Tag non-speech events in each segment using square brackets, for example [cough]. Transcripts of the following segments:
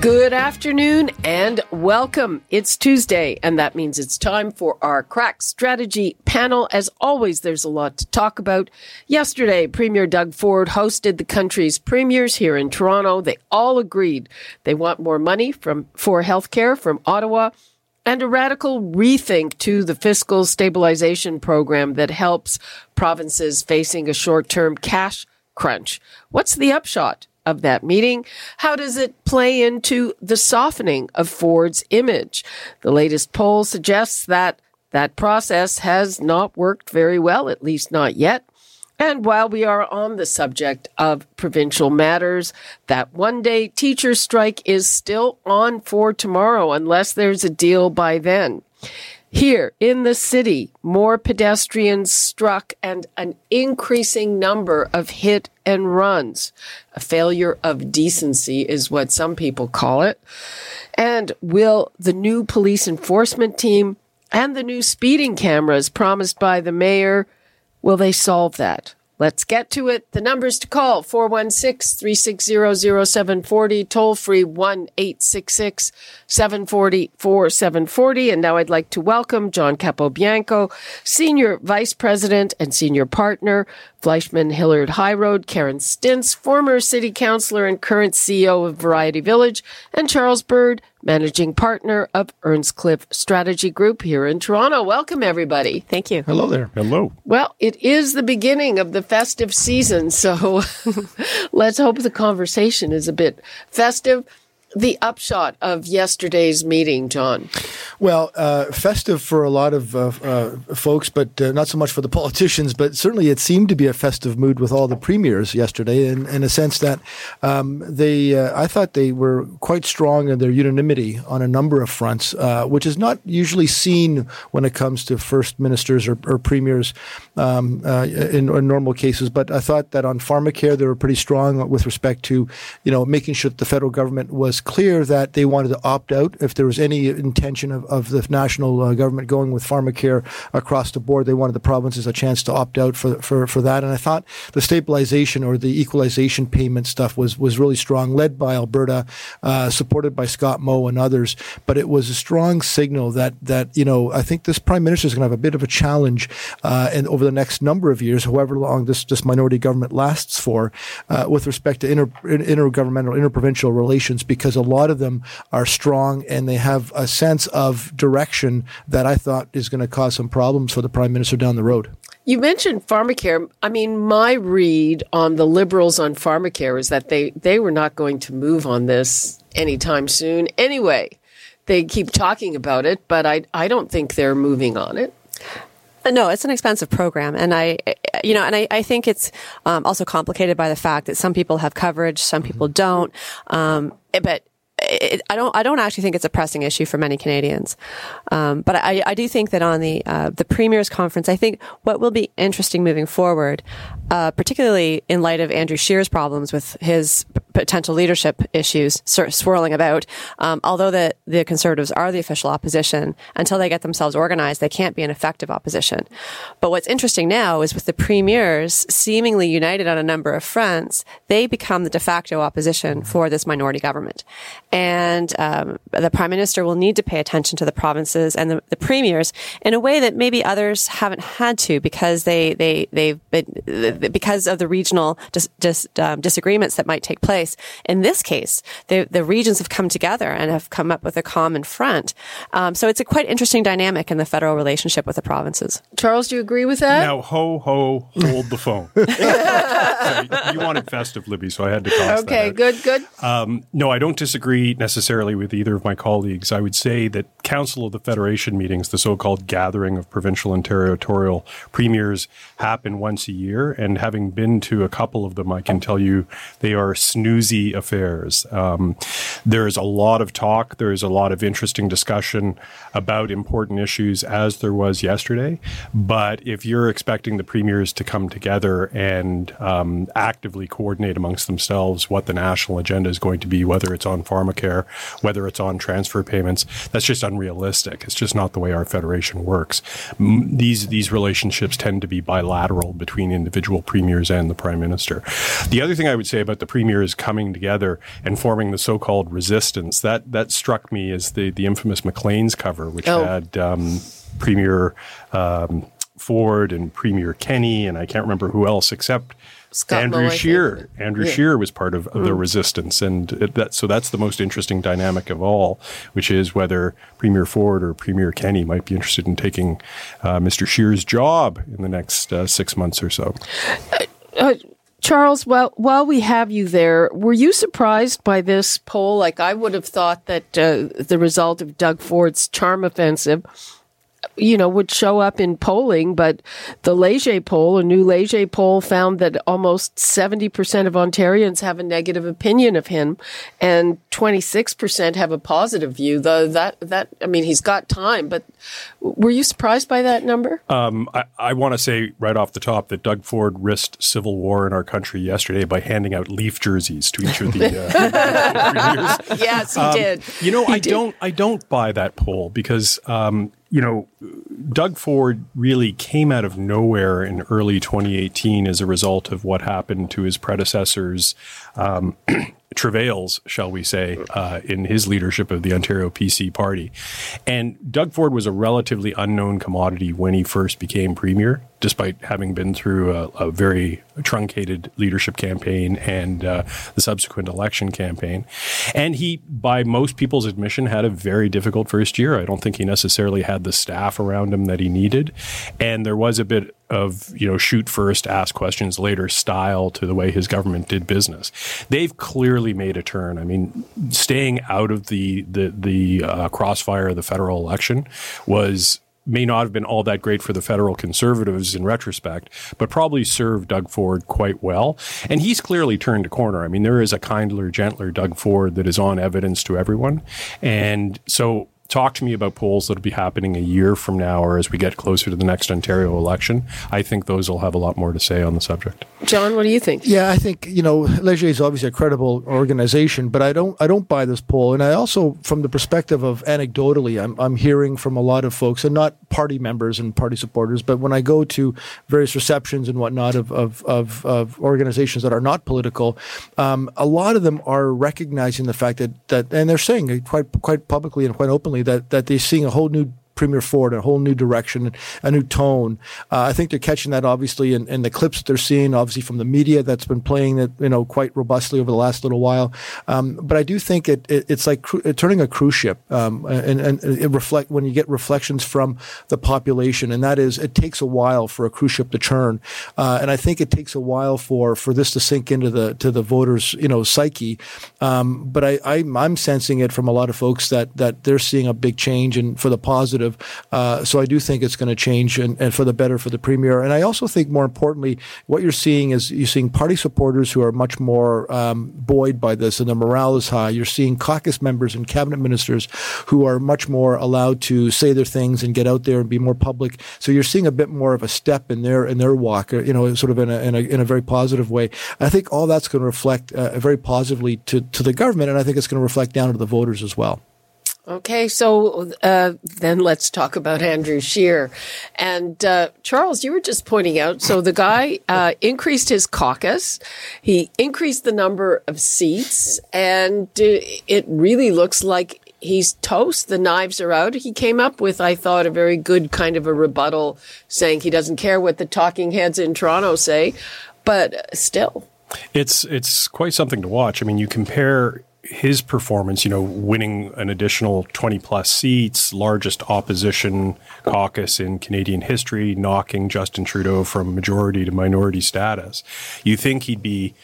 Good afternoon and welcome. It's Tuesday, and that means it's time for our crack strategy panel. As always, there's a lot to talk about. Yesterday, Premier Doug Ford hosted the country's premiers here in Toronto. They all agreed they want more money from for healthcare from Ottawa and a radical rethink to the fiscal stabilization program that helps provinces facing a short-term cash crunch. What's the upshot? Of that meeting. How does it play into the softening of Ford's image? The latest poll suggests that that process has not worked very well, at least not yet. And while we are on the subject of provincial matters, that one day teacher strike is still on for tomorrow unless there's a deal by then. Here in the city, more pedestrians struck and an increasing number of hit and runs. A failure of decency is what some people call it. And will the new police enforcement team and the new speeding cameras promised by the mayor, will they solve that? Let's get to it. The numbers to call 416 360 0740, toll free 1 866 740 4740. And now I'd like to welcome John Capobianco, Senior Vice President and Senior Partner, FleishmanHillard HighRoad, Karen Stintz, former City Councillor and current CEO of Variety Village, and Charles Bird, Managing Partner of Earnscliffe Strategy Group here in Toronto. Welcome, everybody. Thank you. Hello there. Hello. Well, it is the beginning of the festive season, so [laughs] let's hope the conversation is a bit festive the upshot of yesterday's meeting, John? Well, uh, festive for a lot of uh, uh, folks, but uh, not so much for the [laughs] politicians. But certainly, it seemed to be a festive mood with all the premiers yesterday, in, in a sense that um, they, uh, I thought they were quite strong in their unanimity on a number of fronts, uh, which is not usually seen when it comes to first ministers or, or premiers um, in, in, normal cases. But I thought that on pharmacare, they were pretty strong with respect to, you know, making sure that the federal government was clear that they wanted to opt out if there was any intention of, of the national uh, government going with pharmacare across the board. They wanted the provinces a chance to opt out for, for, for that. And I thought the stabilization or the equalization payment stuff was, was really strong, led by Alberta, uh, supported by Scott Moe and others. But it was a strong signal that, that you know, I think this prime minister is going to have a bit of a challenge uh, and over the next number of years, however long this, this minority government lasts for, uh, with respect to inter, intergovernmental, interprovincial relations, because because a lot of them are strong and they have a sense of direction that I thought is going to cause some problems for the prime minister down the road. You mentioned pharmacare. I mean, my read on the liberals on pharmacare is that they, they were not going to move on this anytime soon. Anyway, they keep talking about it, but I, I don't think they're moving on it. No, it's an expensive program, and I, you know, and I, I think it's um, also complicated by the fact that some people have coverage, some people don't. Um, Eh, but it, I don't. I don't actually think it's a pressing issue for many Canadians, um, but I, I, do think that on the uh, the premiers conference, I think what will be interesting moving forward, uh, particularly in light of Andrew Scheer's problems with his potential leadership issues swirling about. Um, although the the Conservatives are the official opposition, until they get themselves organized, they can't be an effective opposition. But what's interesting now is with the premiers seemingly united on a number of fronts, they become the de facto opposition for this minority government and um, the prime minister will need to pay attention to the provinces and the, the, premiers in a way that maybe others haven't had to because they they they've been because of the regional dis, dis, um, disagreements that might take place. In this case, the the regions have come together and have come up with a common front. Um, so it's a quite interesting dynamic in the federal relationship with the provinces. Charles, do you agree with that? Now, ho ho, hold the phone. [laughs] Sorry, you wanted festive, Libby, so I had to. Okay, good, good. Um, no, I don't disagree disagree necessarily with either of my colleagues. I would say that Council of the Federation meetings, the so-called gathering of provincial and territorial premiers, happen once a year. And having been to a couple of them, I can tell you they are snoozy affairs. Um, there is a lot of talk. There is a lot of interesting discussion about important issues, as there was yesterday. But if you're expecting the premiers to come together and um, actively coordinate amongst themselves what the national agenda is going to be, whether it's on pharmacare, whether it's on transfer payments, that's just unrealistic. It's just not the way our federation works. These these relationships tend to be bilateral between individual premiers and the prime minister. The other thing I would say about the premiers coming together and forming the so-called resistance that that struck me as the the infamous Maclean's cover, which oh. had um, Premier. Um, Ford and Premier Kenney, and I can't remember who else except Scott Andrew Moe, Scheer. Andrew yeah. Scheer was part of, of mm. the resistance, and it, that, so that's the most interesting dynamic of all, which is whether Premier Ford or Premier Kenney might be interested in taking uh, Mr. Scheer's job in the next uh, six months or so. Uh, uh, Charles, while while we have you there, were you surprised by this poll? Like I would have thought that uh, the result of Doug Ford's charm offensive you know, would show up in polling, but the Leger poll, a new Leger poll, found that almost 70% of Ontarians have a negative opinion of him and 26% have a positive view. Though that, that, I mean, he's got time, but were you surprised by that number? Um, I, I want to say right off the top that Doug Ford risked civil war in our country yesterday by handing out leaf jerseys to each of the uh, [laughs] [laughs] Yes, he um, did. You know, he I did. don't, I don't buy that poll because um, you know, Doug Ford really came out of nowhere in early 2018 as a result of what happened to his predecessors. Um, [clears throat] travails, shall we say, uh, in his leadership of the Ontario PC party. And Doug Ford was a relatively unknown commodity when he first became premier, despite having been through a, a very truncated leadership campaign and uh, the subsequent election campaign. And he, by most people's admission, had a very difficult first year. I don't think he necessarily had the staff around him that he needed. And there was a bit of you know shoot first ask questions later style to the way his government did business they've clearly made a turn i mean staying out of the the the uh, crossfire of the federal election was may not have been all that great for the federal conservatives in retrospect, but probably served Doug Ford quite well. And he's clearly turned a corner. I mean, there is a kindler, gentler Doug Ford that is on evidence to everyone. And so talk to me about polls that'll be happening a year from now or as we get closer to the next Ontario election. I think those will have a lot more to say on the subject. John, what do you think? Yeah, I think you know Leger is obviously a credible organization, but I don't I don't buy this poll, and I also, from the perspective of anecdotally, I'm I'm hearing from a lot of folks, and not party members and party supporters, but when I go to various receptions and whatnot of of of, of organizations that are not political, um, a lot of them are recognizing the fact that that, and they're saying quite quite publicly and quite openly that that they're seeing a whole new Premier Ford, a whole new direction, a new tone. Uh, I think they're catching that obviously in, in, the clips that they're seeing, obviously from the media that's been playing it, you know, quite robustly over the last little while. Um, but I do think it, it it's like cru- turning a cruise ship, um, and, and it reflect when you get reflections from the population, and that is it takes a while for a cruise ship to churn, uh, and I think it takes a while for for this to sink into the to the voters, you know, psyche. Um, but I, I I'm sensing it from a lot of folks that that they're seeing a big change and for the positive positive. Uh, so I do think it's going to change and, and, for the better for the premier. And I also think more importantly, what you're seeing is you're seeing party supporters who are much more um, buoyed by this, and the morale is high. You're seeing caucus members and cabinet ministers who are much more allowed to say their things and get out there and be more public. So you're seeing a bit more of a step in their in their walk, you know, sort of in a in a, in a very positive way. I think all that's going to reflect uh, very positively to to the government, and I think it's going to reflect down to the voters as well. Okay, so uh, then let's talk about Andrew Scheer. And uh, Charles, you were just pointing out so the guy uh, increased his caucus, he increased the number of seats, and uh, it really looks like he's toast. The knives are out. He came up with, I thought, a very good kind of a rebuttal saying he doesn't care what the talking heads in Toronto say, but still. It's it's quite something to watch. I mean, you compare his performance, you know, winning an additional 20 plus seats, largest opposition caucus in Canadian history, knocking Justin Trudeau from majority to minority status. You think he'd be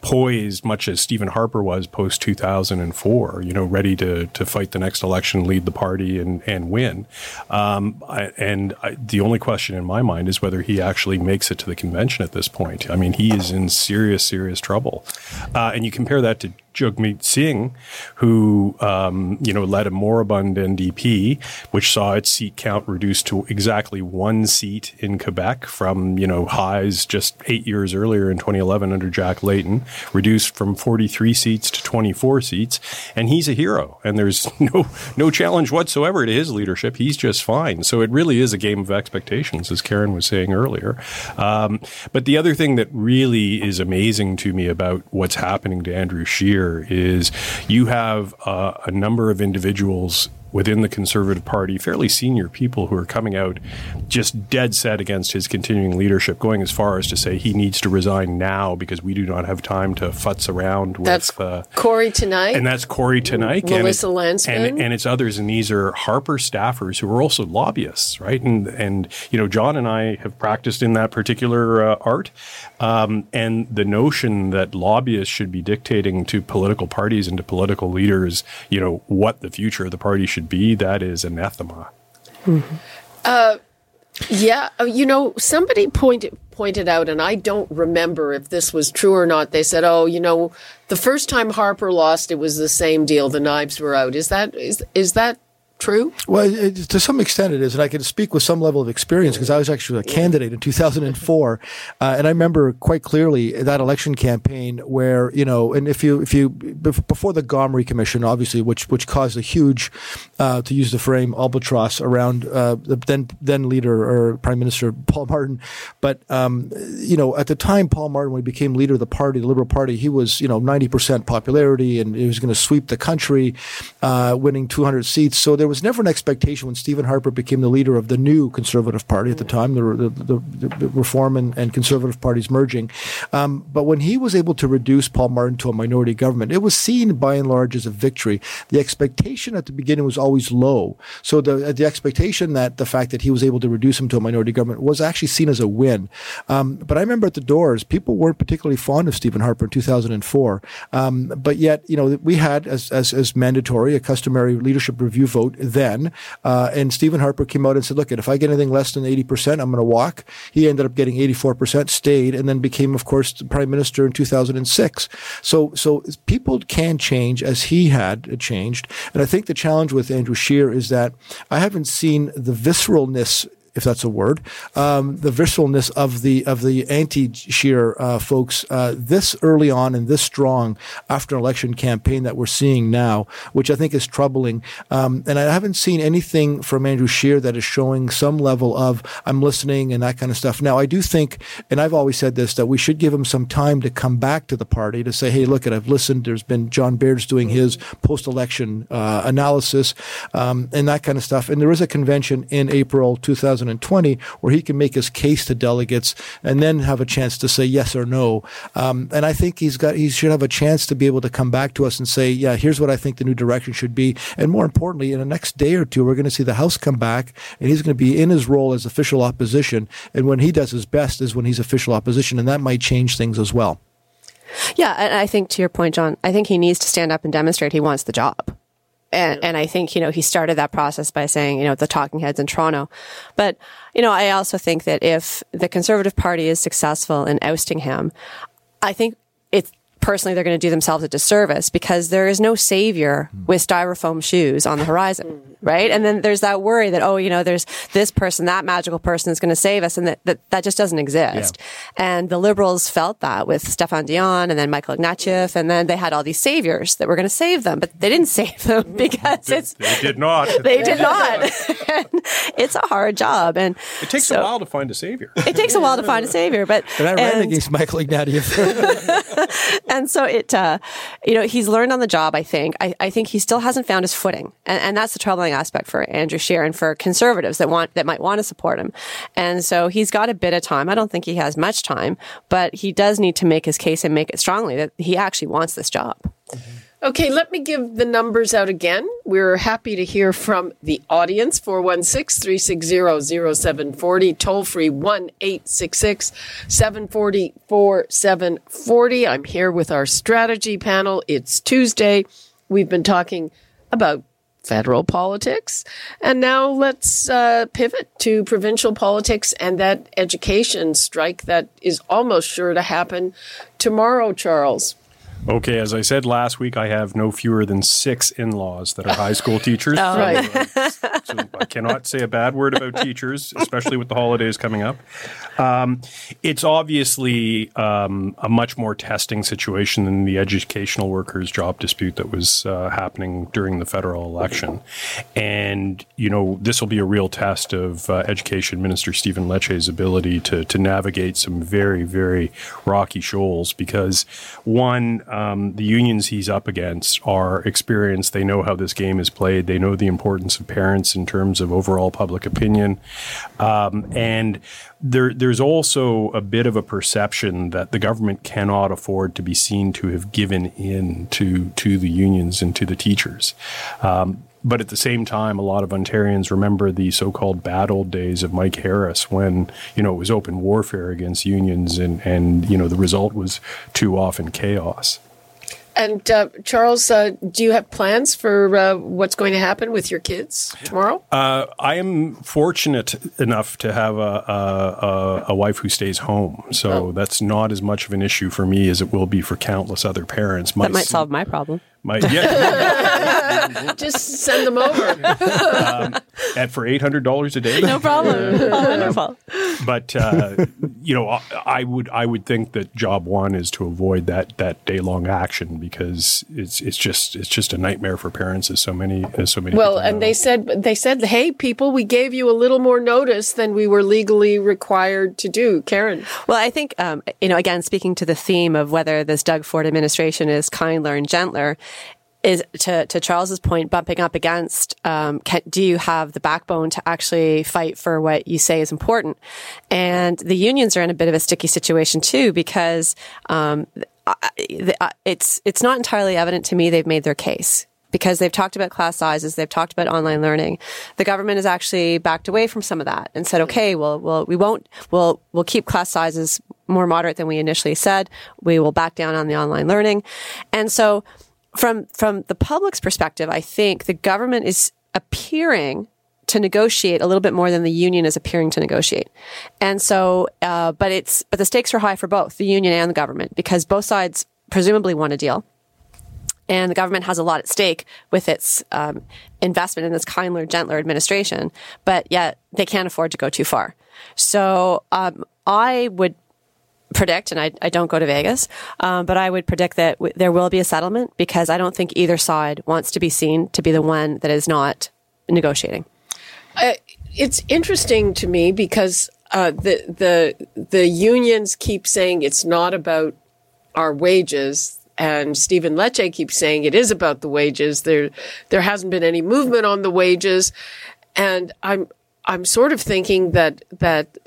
poised, much as Stephen Harper was post 2004, you know, ready to, to fight the next election, lead the party, and, and win. Um, I, and I, the only question in my mind is whether he actually makes it to the convention at this point. I mean, he is in serious, serious trouble. Uh, and you compare that to Jagmeet Singh, who um, you know led a moribund NDP, which saw its seat count reduced to exactly one seat in Quebec from you know highs just eight years earlier in 2011 under Jack Layton, reduced from 43 seats to 24 seats, and he's a hero. And there's [laughs] no no challenge whatsoever to his leadership. He's just fine. So it really is a game of expectations, as Karen was saying earlier. Um, but the other thing that really is amazing to me about what's happening to Andrew Is you have uh, a number of individuals within the Conservative Party, fairly senior people who are coming out just dead set against his continuing leadership, going as far as to say he needs to resign now because we do not have time to futz around with. That's uh, Kory Teneycke. and that's Kory Teneycke. Melissa Lantsman. and, and it's others. And these are Harper staffers who are also lobbyists, right? And, and you know, John and I have practiced in that particular uh, art. Um, and the notion that lobbyists should be dictating to political parties and to political leaders, you know, what the future of the party should be, that is anathema. Yeah, uh, you know, somebody pointed pointed out, and I don't remember if this was true or not. They said, "Oh, you know, the first time Harper lost, it was the same deal. The knives were out." Is that is is that true? Well, it, to some extent it is, and I can speak with some level of experience because I was actually a candidate in 2004, [laughs] uh, and I remember quite clearly that election campaign where you know, and if you if you before the Gomery Commission, obviously, which which caused a huge, uh, to use the frame, albatross around uh, the then then leader or Prime Minister Paul Martin, but um, you know, at the time, Paul Martin when he became leader of the party, the Liberal Party, he was you know 90 percent popularity, and he was going to sweep the country, uh, winning 200 seats. So there was never an expectation when Stephen Harper became the leader of the new Conservative Party at the time, the, the, the, the Reform and, and Conservative parties merging. Um, but when he was able to reduce Paul Martin to a minority government, it was seen by and large as a victory. The expectation at the beginning was always low. So the the expectation that the fact that he was able to reduce him to a minority government was actually seen as a win. Um, but I remember at the doors, people weren't particularly fond of Stephen Harper in 2004. Um, but yet, you know, we had as, as, as mandatory a customary leadership review vote then. Uh, and Stephen Harper came out and said, look, if I get anything less than 80%, I'm going to walk. He ended up getting 84%, stayed, and then became, of course, prime minister in 2006. So, so people can change as he had changed. And I think the challenge with Andrew Scheer is that I haven't seen the visceralness if that's a word, um, the visceralness of the of the anti-Scheer uh, folks uh, this early on and this strong after an election campaign that we're seeing now, which I think is troubling. Um, and I haven't seen anything from Andrew Scheer that is showing some level of I'm listening and that kind of stuff. Now I do think, and I've always said this, that we should give him some time to come back to the party to say, hey, look, at I've listened. There's been John Baird's doing his post-election uh, analysis um, and that kind of stuff. And there is a convention in April 2020 where he can make his case to delegates and then have a chance to say yes or no. Um, and I think he's got he should have a chance to be able to come back to us and say, yeah, here's what I think the new direction should be. And more importantly, in the next day or two, we're going to see the House come back and he's going to be in his role as official opposition. And when he does his best is when he's official opposition, and that might change things as well. Yeah, and I think to your point, John, I think he needs to stand up and demonstrate he wants the job. And, and I think, you know, he started that process by saying, you know, the talking heads in Toronto. But, you know, I also think that if the Conservative Party is successful in ousting him, I think it's personally they're going to do themselves a disservice because there is no savior with styrofoam shoes on the horizon, right? And then there's that worry that, oh, you know, there's this person, that magical person is going to save us. And that, that, that just doesn't exist. And the liberals felt that with Stéphane Dion and then Michael Ignatieff. And then they had all these saviors that were going to save them, but they didn't [laughs] save them mm. because it's, They did not. [laughs] they did not. [laughs] And it's a hard job. And It takes so- a while to find a savior. It takes a while to find a savior, but And I ran and- against Michael Ignatieff. And so it, uh, you know, he's learned on the job. I think. I, I think he still hasn't found his footing, and, and that's the troubling aspect for Andrew Scheer and for conservatives that want that might want to support him. And so he's got a bit of time. I don't think he has much time, but he does need to make his case and make it strongly that he actually wants this job. Okay, let me give the numbers out again. We're happy to hear from the audience 416 360 0740, toll free 1 866 740 4740. I'm here with our strategy panel. It's Tuesday. We've been talking about federal politics. And now let's uh, pivot to provincial politics and that education strike that is almost sure to happen tomorrow, Charles. Okay, as I said last week, I have no fewer than six in laws that are high school teachers. [laughs] Oh, right. So, uh, so I cannot say a bad word about teachers, especially with the holidays coming up. Um, it's obviously um, a much more testing situation than the educational workers' job dispute that was uh, happening during the federal election. And, you know, this will be a real test of uh, Education Minister Stephen Lecce's ability to, to navigate some very, very rocky shoals because, one, um, the unions he's up against are experienced. They know how this game is played. They know the importance of parents in terms of overall public opinion. Um, and there, there's also a bit of a perception that the government cannot afford to be seen to have given in to, to the unions and to the teachers. Um, but at the same time, a lot of Ontarians remember the so-called bad old days of Mike Harris when, you know, it was open warfare against unions and, and you know, the result was too often chaos. And uh, Charles, uh, do you have plans for uh, what's going to happen with your kids tomorrow? Uh, I am fortunate enough to have a, a, a wife who stays home, so oh. that's not as much of an issue for me as it will be for countless other parents. My that might solve my problem. My, yeah. [laughs] [laughs] Just send them over. um, and for eight hundred dollars a day. No problem. oh, [laughs] wonderful. But uh, you know, I, I, would I would think that job one is to avoid that that day long action because it's it's just it's just a nightmare for parents as so many as so many. Well, and know. they said they said, hey, people, we gave you a little more notice than we were legally required to do. Karen. Well, I think um, you know, again, speaking to the theme of whether this Doug Ford administration is kinder and gentler is to, to Charles's point, bumping up against, um, can, do you have the backbone to actually fight for what you say is important? And the unions are in a bit of a sticky situation too, because, um, it's, it's not entirely evident to me they've made their case because they've talked about class sizes, they've talked about online learning. The government has actually backed away from some of that and said, okay, well, well, we won't, we'll, we'll keep class sizes more moderate than we initially said. We will back down on the online learning. And so from from the public's perspective, I think the government is appearing to negotiate a little bit more than the union is appearing to negotiate. And so, uh, but it's but the stakes are high for both the union and the government because both sides presumably want a deal. And the government has a lot at stake with its um, investment in this kinder, gentler administration, but yet they can't afford to go too far. So um, I would predict, and I, I don't go to Vegas, um, but I would predict that w- there will be a settlement because I don't think either side wants to be seen to be the one that is not negotiating. Uh, it's interesting to me because uh, the the the unions keep saying it's not about our wages, and Stephen Lecce keeps saying it is about the wages. There there hasn't been any movement on the wages, and I'm I'm sort of thinking that that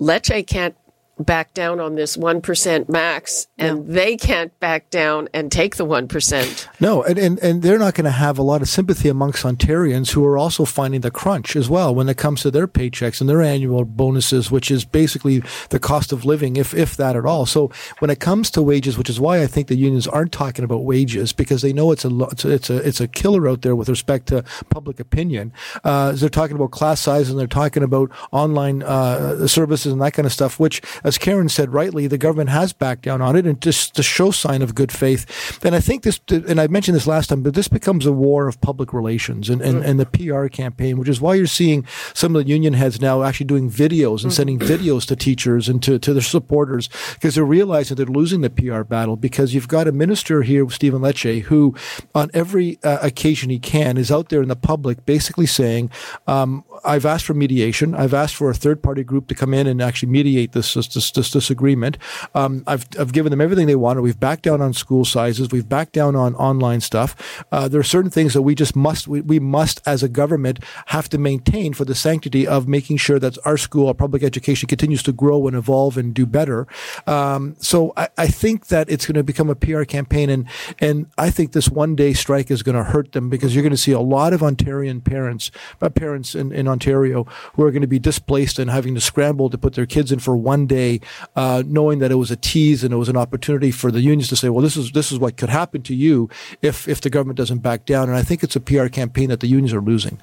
Lecce can't back down on this 1% max and they can't back down and take the 1%. No, and, and, and they're not going to have a lot of sympathy amongst Ontarians who are also finding the crunch as well when it comes to their paychecks and their annual bonuses, which is basically the cost of living, if, if that at all. So when it comes to wages, which is why I think the unions aren't talking about wages because they know it's a, it's a, it's a, it's a killer out there with respect to public opinion. Uh, they're talking about class size and they're talking about online uh, services and that kind of stuff, which as Karen said rightly, the government has backed down on it, and just to show sign of good faith. And I think this, and I mentioned this last time, but this becomes a war of public relations and, and, and the PR campaign, which is why you're seeing some of the union heads now actually doing videos and sending mm-hmm. videos to teachers and to, to their supporters because they're realizing they're losing the PR battle because you've got a minister here, Stephen Lecce, who on every uh, occasion he can is out there in the public basically saying, um, I've asked for mediation. I've asked for a third party group to come in and actually mediate this, this this, this disagreement. Um, I've, I've given them everything they wanted. We've backed down on school sizes. We've backed down on online stuff. Uh, there are certain things that we just must, we, we must as a government have to maintain for the sanctity of making sure that our school, our public education continues to grow and evolve and do better. Um, so I, I think that it's going to become a PR campaign and, and I think this one day strike is going to hurt them because you're going to see a lot of Ontarian parents, uh, parents in, in Ontario who are going to be displaced and having to scramble to put their kids in for one day, uh, knowing that it was a tease and it was an opportunity for the unions to say, well, this is, this is what could happen to you if, if the government doesn't back down. And I think it's a PR campaign that the unions are losing.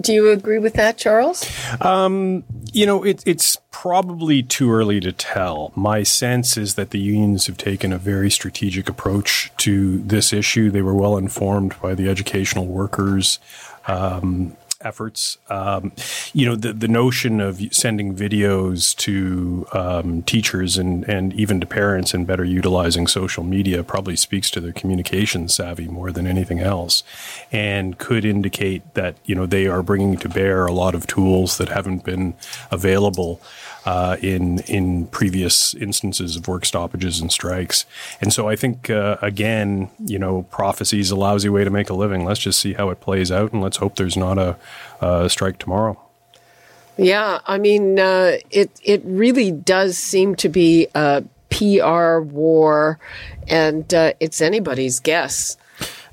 Do you agree with that, Charles? Um, you know, it, it's probably too early to tell. My sense is that the unions have taken a very strategic approach to this issue. They were well informed by the educational workers. Um, efforts. Um, you know, the, the notion of sending videos to um, teachers and, and even to parents and better utilizing social media probably speaks to their communication savvy more than anything else and could indicate that, you know, they are bringing to bear a lot of tools that haven't been available uh, in in previous instances of work stoppages and strikes. And so I think uh, again, you know, prophecy is a lousy way to make a living. Let's just see how it plays out, and let's hope there's not a, a strike tomorrow. Yeah, I mean, uh, it it really does seem to be a PR war, and uh, it's anybody's guess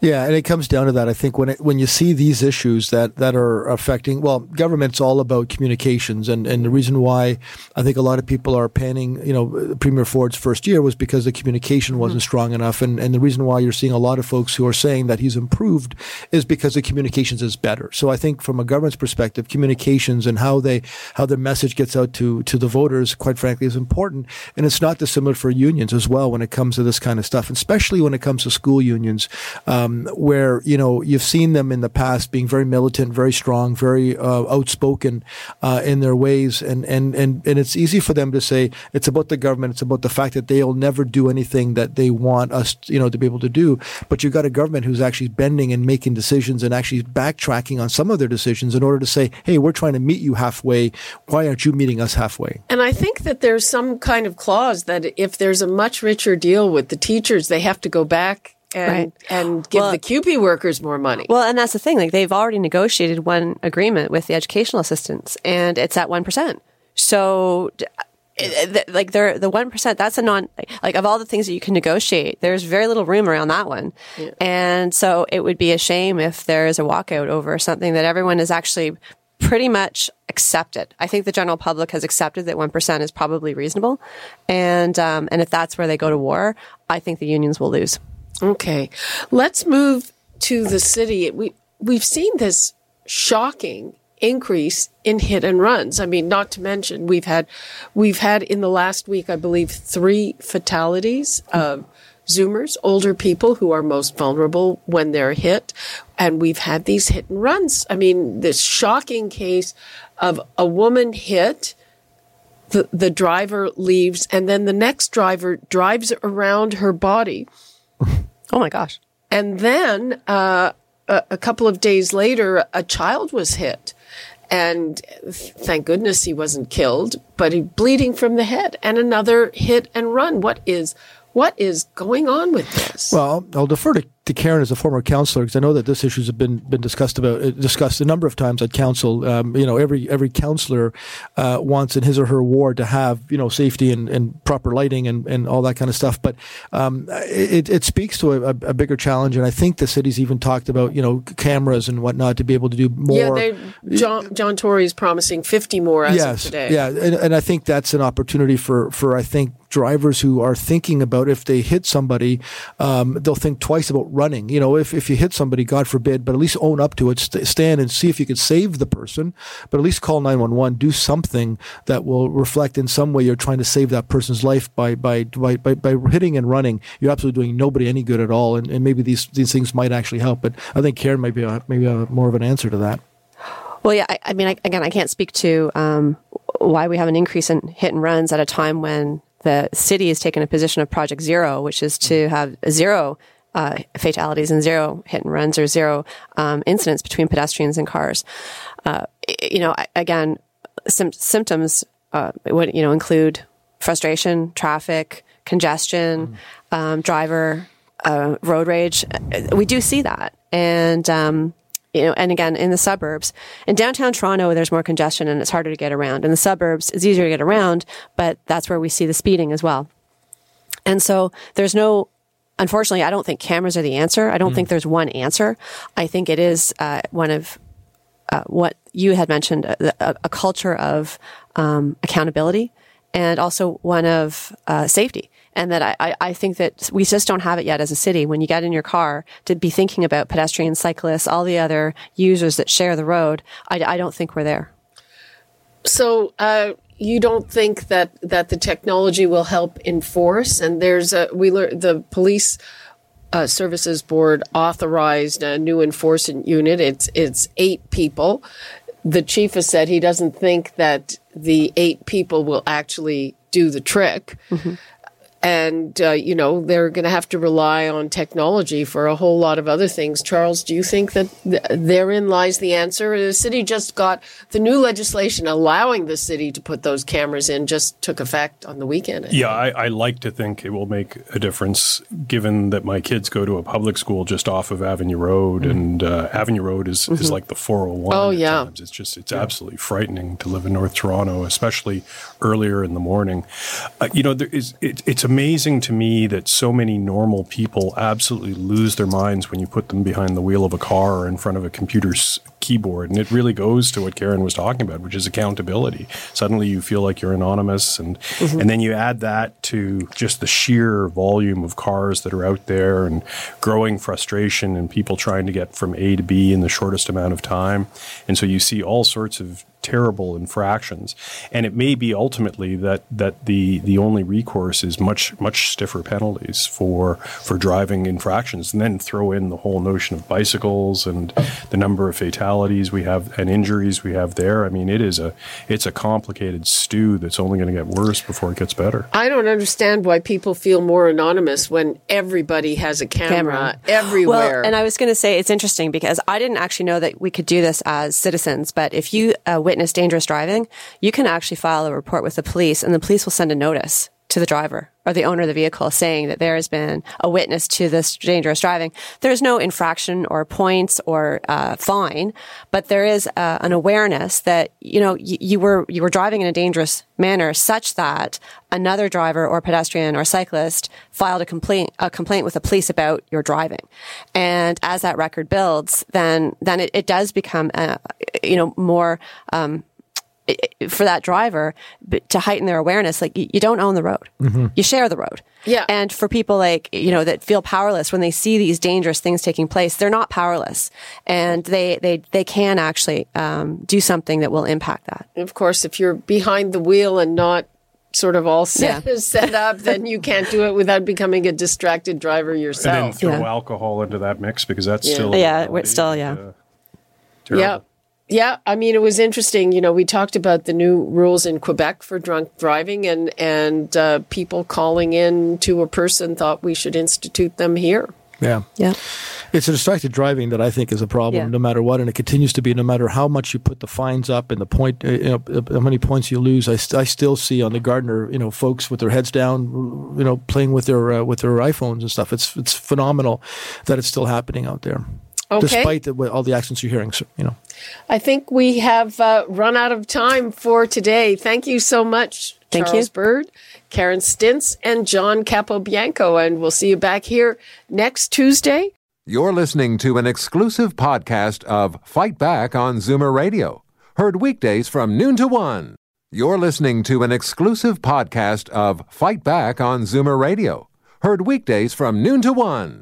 yeah, and it comes down to that. I think when it, when you see these issues that, that are affecting, well, government's all about communications, and, and the reason why I think a lot of people are panning, you know, Premier Ford's first year was because the communication mm-hmm. wasn't mm-hmm. strong enough, and, and the reason why you're seeing a lot of folks who are saying that he's improved is because the communications is better. So I think from a government's perspective, communications and how they how their message gets out to to the voters, quite frankly, is important, and it's not dissimilar for unions as well when it comes to this kind of stuff, especially when it comes to school unions. Um, um, where you know you've seen them in the past being very militant, very strong, very uh, outspoken uh, in their ways, and, and and and it's easy for them to say it's about the government, it's about the fact that they'll never do anything that they want us, you know, to be able to do. But you've got a government who's actually bending and making decisions and actually backtracking on some of their decisions in order to say, hey, we're trying to meet you halfway. Why aren't you meeting us halfway? And I think that there's some kind of clause that if there's a much richer deal with the teachers, they have to go back and right. and give well, the CUPE workers more money. Well, and that's the thing. Like they've already negotiated one agreement with the educational assistants, and it's at one percent. So. Like they're the one percent. That's a non like of all the things that you can negotiate. There's very little room around that one, yeah. and so it would be a shame if there is a walkout over something that everyone is actually pretty much accepted. I think the general public has accepted that 1% is probably reasonable. And, um, and if that's where they go to war, I think the unions will lose. Okay. Let's move to the city. We, we've seen this shocking increase in hit and runs. I mean, not to mention we've had, we've had in the last week, I believe, three fatalities of Zoomers, older people who are most vulnerable when they're hit. And we've had these hit and runs. I mean, this shocking case of a woman hit, the, the driver leaves, and then the next driver drives around her body Oh my gosh. And then uh, a, a couple of days later, a child was hit. And thank goodness he wasn't killed, but he bleeding from the head and another hit and run. What is what is going on with this? Well, I'll defer to to Karen as a former counselor, because I know that this issue has been been discussed about uh, discussed a number of times at council. Um, you know, every every counselor uh, wants in his or her ward to have you know safety and, and proper lighting and, and all that kind of stuff. But um, it, it speaks to a, a, bigger challenge, and I think the city's even talked about you know cameras and whatnot to be able to do more. Yeah, John John Tory is promising fifty more as yes, of today. Yeah, and, and I think that's an opportunity for for I think drivers who are thinking about if they hit somebody, um, they'll think twice about running. You know, if, if you hit somebody, God forbid, but at least own up to it, st- stand and see if you can save the person, but at least call 911, do something that will reflect in some way you're trying to save that person's life by, by, by, by, by hitting and running. You're absolutely doing nobody any good at all. And, and maybe these, these things might actually help. But I think Karen might be a, maybe a, more of an answer to that. Well, yeah, I, I mean, I, again, I can't speak to um, why we have an increase in hit and runs at a time when the city has taken a position of Project Zero, which is to mm. have zero uh, fatalities and zero hit and runs or zero um, incidents between pedestrians and cars. Uh, you know, again, sim- symptoms uh, would you know include frustration, traffic, congestion, um, driver uh, road rage. We do see that, and um, you know, and again in the suburbs, in downtown Toronto, there's more congestion and it's harder to get around. In the suburbs, it's easier to get around, but that's where we see the speeding as well. And so there's no unfortunately, I don't think cameras are the answer. I don't think there's one answer. I think it is uh, one of uh, what you had mentioned a, a, a culture of um, accountability and also one of uh, safety. And that I, I think that we just don't have it yet as a city. When you get in your car to be thinking about pedestrians, cyclists, all the other users that share the road, I, I don't think we're there. So, uh, you don't think that that the technology will help enforce? And there's a we learned the police uh, services board authorized a new enforcement unit. It's it's eight people. The chief has said he doesn't think that the eight people will actually do the trick. And, uh, you know, they're going to have to rely on technology for a whole lot of other things. Charles, do you think that th- therein lies the answer? The city just got the new legislation allowing the city to put those cameras in just took effect on the weekend. I Yeah, I, I like to think it will make a difference given that my kids go to a public school just off of Avenue Road, and uh, Avenue Road is, is like the 401. Oh, at yeah. times. It's just, it's absolutely frightening to live in North Toronto, especially earlier in the morning. Uh, you know, there is, it, it's amazing to me that so many normal people absolutely lose their minds when you put them behind the wheel of a car or in front of a computer's keyboard. And it really goes to what Karen was talking about, which is accountability. Suddenly you feel like you're anonymous. And, mm-hmm. and then you add that to just the sheer volume of cars that are out there and growing frustration and people trying to get from A to B in the shortest amount of time. And so you see all sorts of terrible infractions. And it may be ultimately that that the the only recourse is much much stiffer penalties for for driving infractions, and then throw in the whole notion of bicycles and the number of fatalities we have and injuries we have there. I mean, it is a it's a complicated stew that's only going to get worse before it gets better. I don't understand why people feel more anonymous when everybody has a camera, Camera. everywhere. Well, and I was going to say it's interesting because I didn't actually know that we could do this as citizens. But if you uh, witness dangerous driving, you can actually file a report with the police, and the police will send a notice to the driver or the owner of the vehicle saying that there has been a witness to this dangerous driving. There's no infraction or points or uh, fine, but there is uh, an awareness that you know y- you were you were driving in a dangerous manner such that another driver or pedestrian or cyclist filed a complaint a complaint with the police about your driving, and as that record builds, then then it, it does become uh, you know more. Um, for that driver to heighten their awareness like you, you don't own the road you share the road Yeah. and for people like you know that feel powerless when they see these dangerous things taking place they're not powerless and they they they can actually um, do something that will impact that of course, if you're behind the wheel and not sort of all set, Yeah. [laughs] set up, then you can't do it without becoming a distracted driver And then yourself. throw Yeah. alcohol into that mix because that's Yeah. still Yeah, reality. it's still- yeah. Uh. Yeah. Yeah, I mean, it was interesting. You know, we talked about the new rules in Quebec for drunk driving, and and uh, people calling in to a person thought we should institute them here. Yeah. yeah It's a distracted driving that I think is a problem, Yeah. no matter what, and it continues to be. No matter how much you put the fines up and the point, uh, you know, uh, how many points you lose, I, st- I still see on the Gardiner, you know, folks with their heads down, you know, playing with their uh, with their iPhones and stuff. It's it's phenomenal that it's still happening out there, Okay. despite the, all the accents you're hearing. So, you know, I think we have uh, run out of time for today. Thank you so much, Thank Charles you. Bird, Karen Stintz, and John Capobianco. And we'll see you back here next Tuesday. You're listening to an exclusive podcast of Fight Back on Zoomer Radio, heard weekdays from noon to one. You're listening to an exclusive podcast of Fight Back on Zoomer Radio, heard weekdays from noon to one.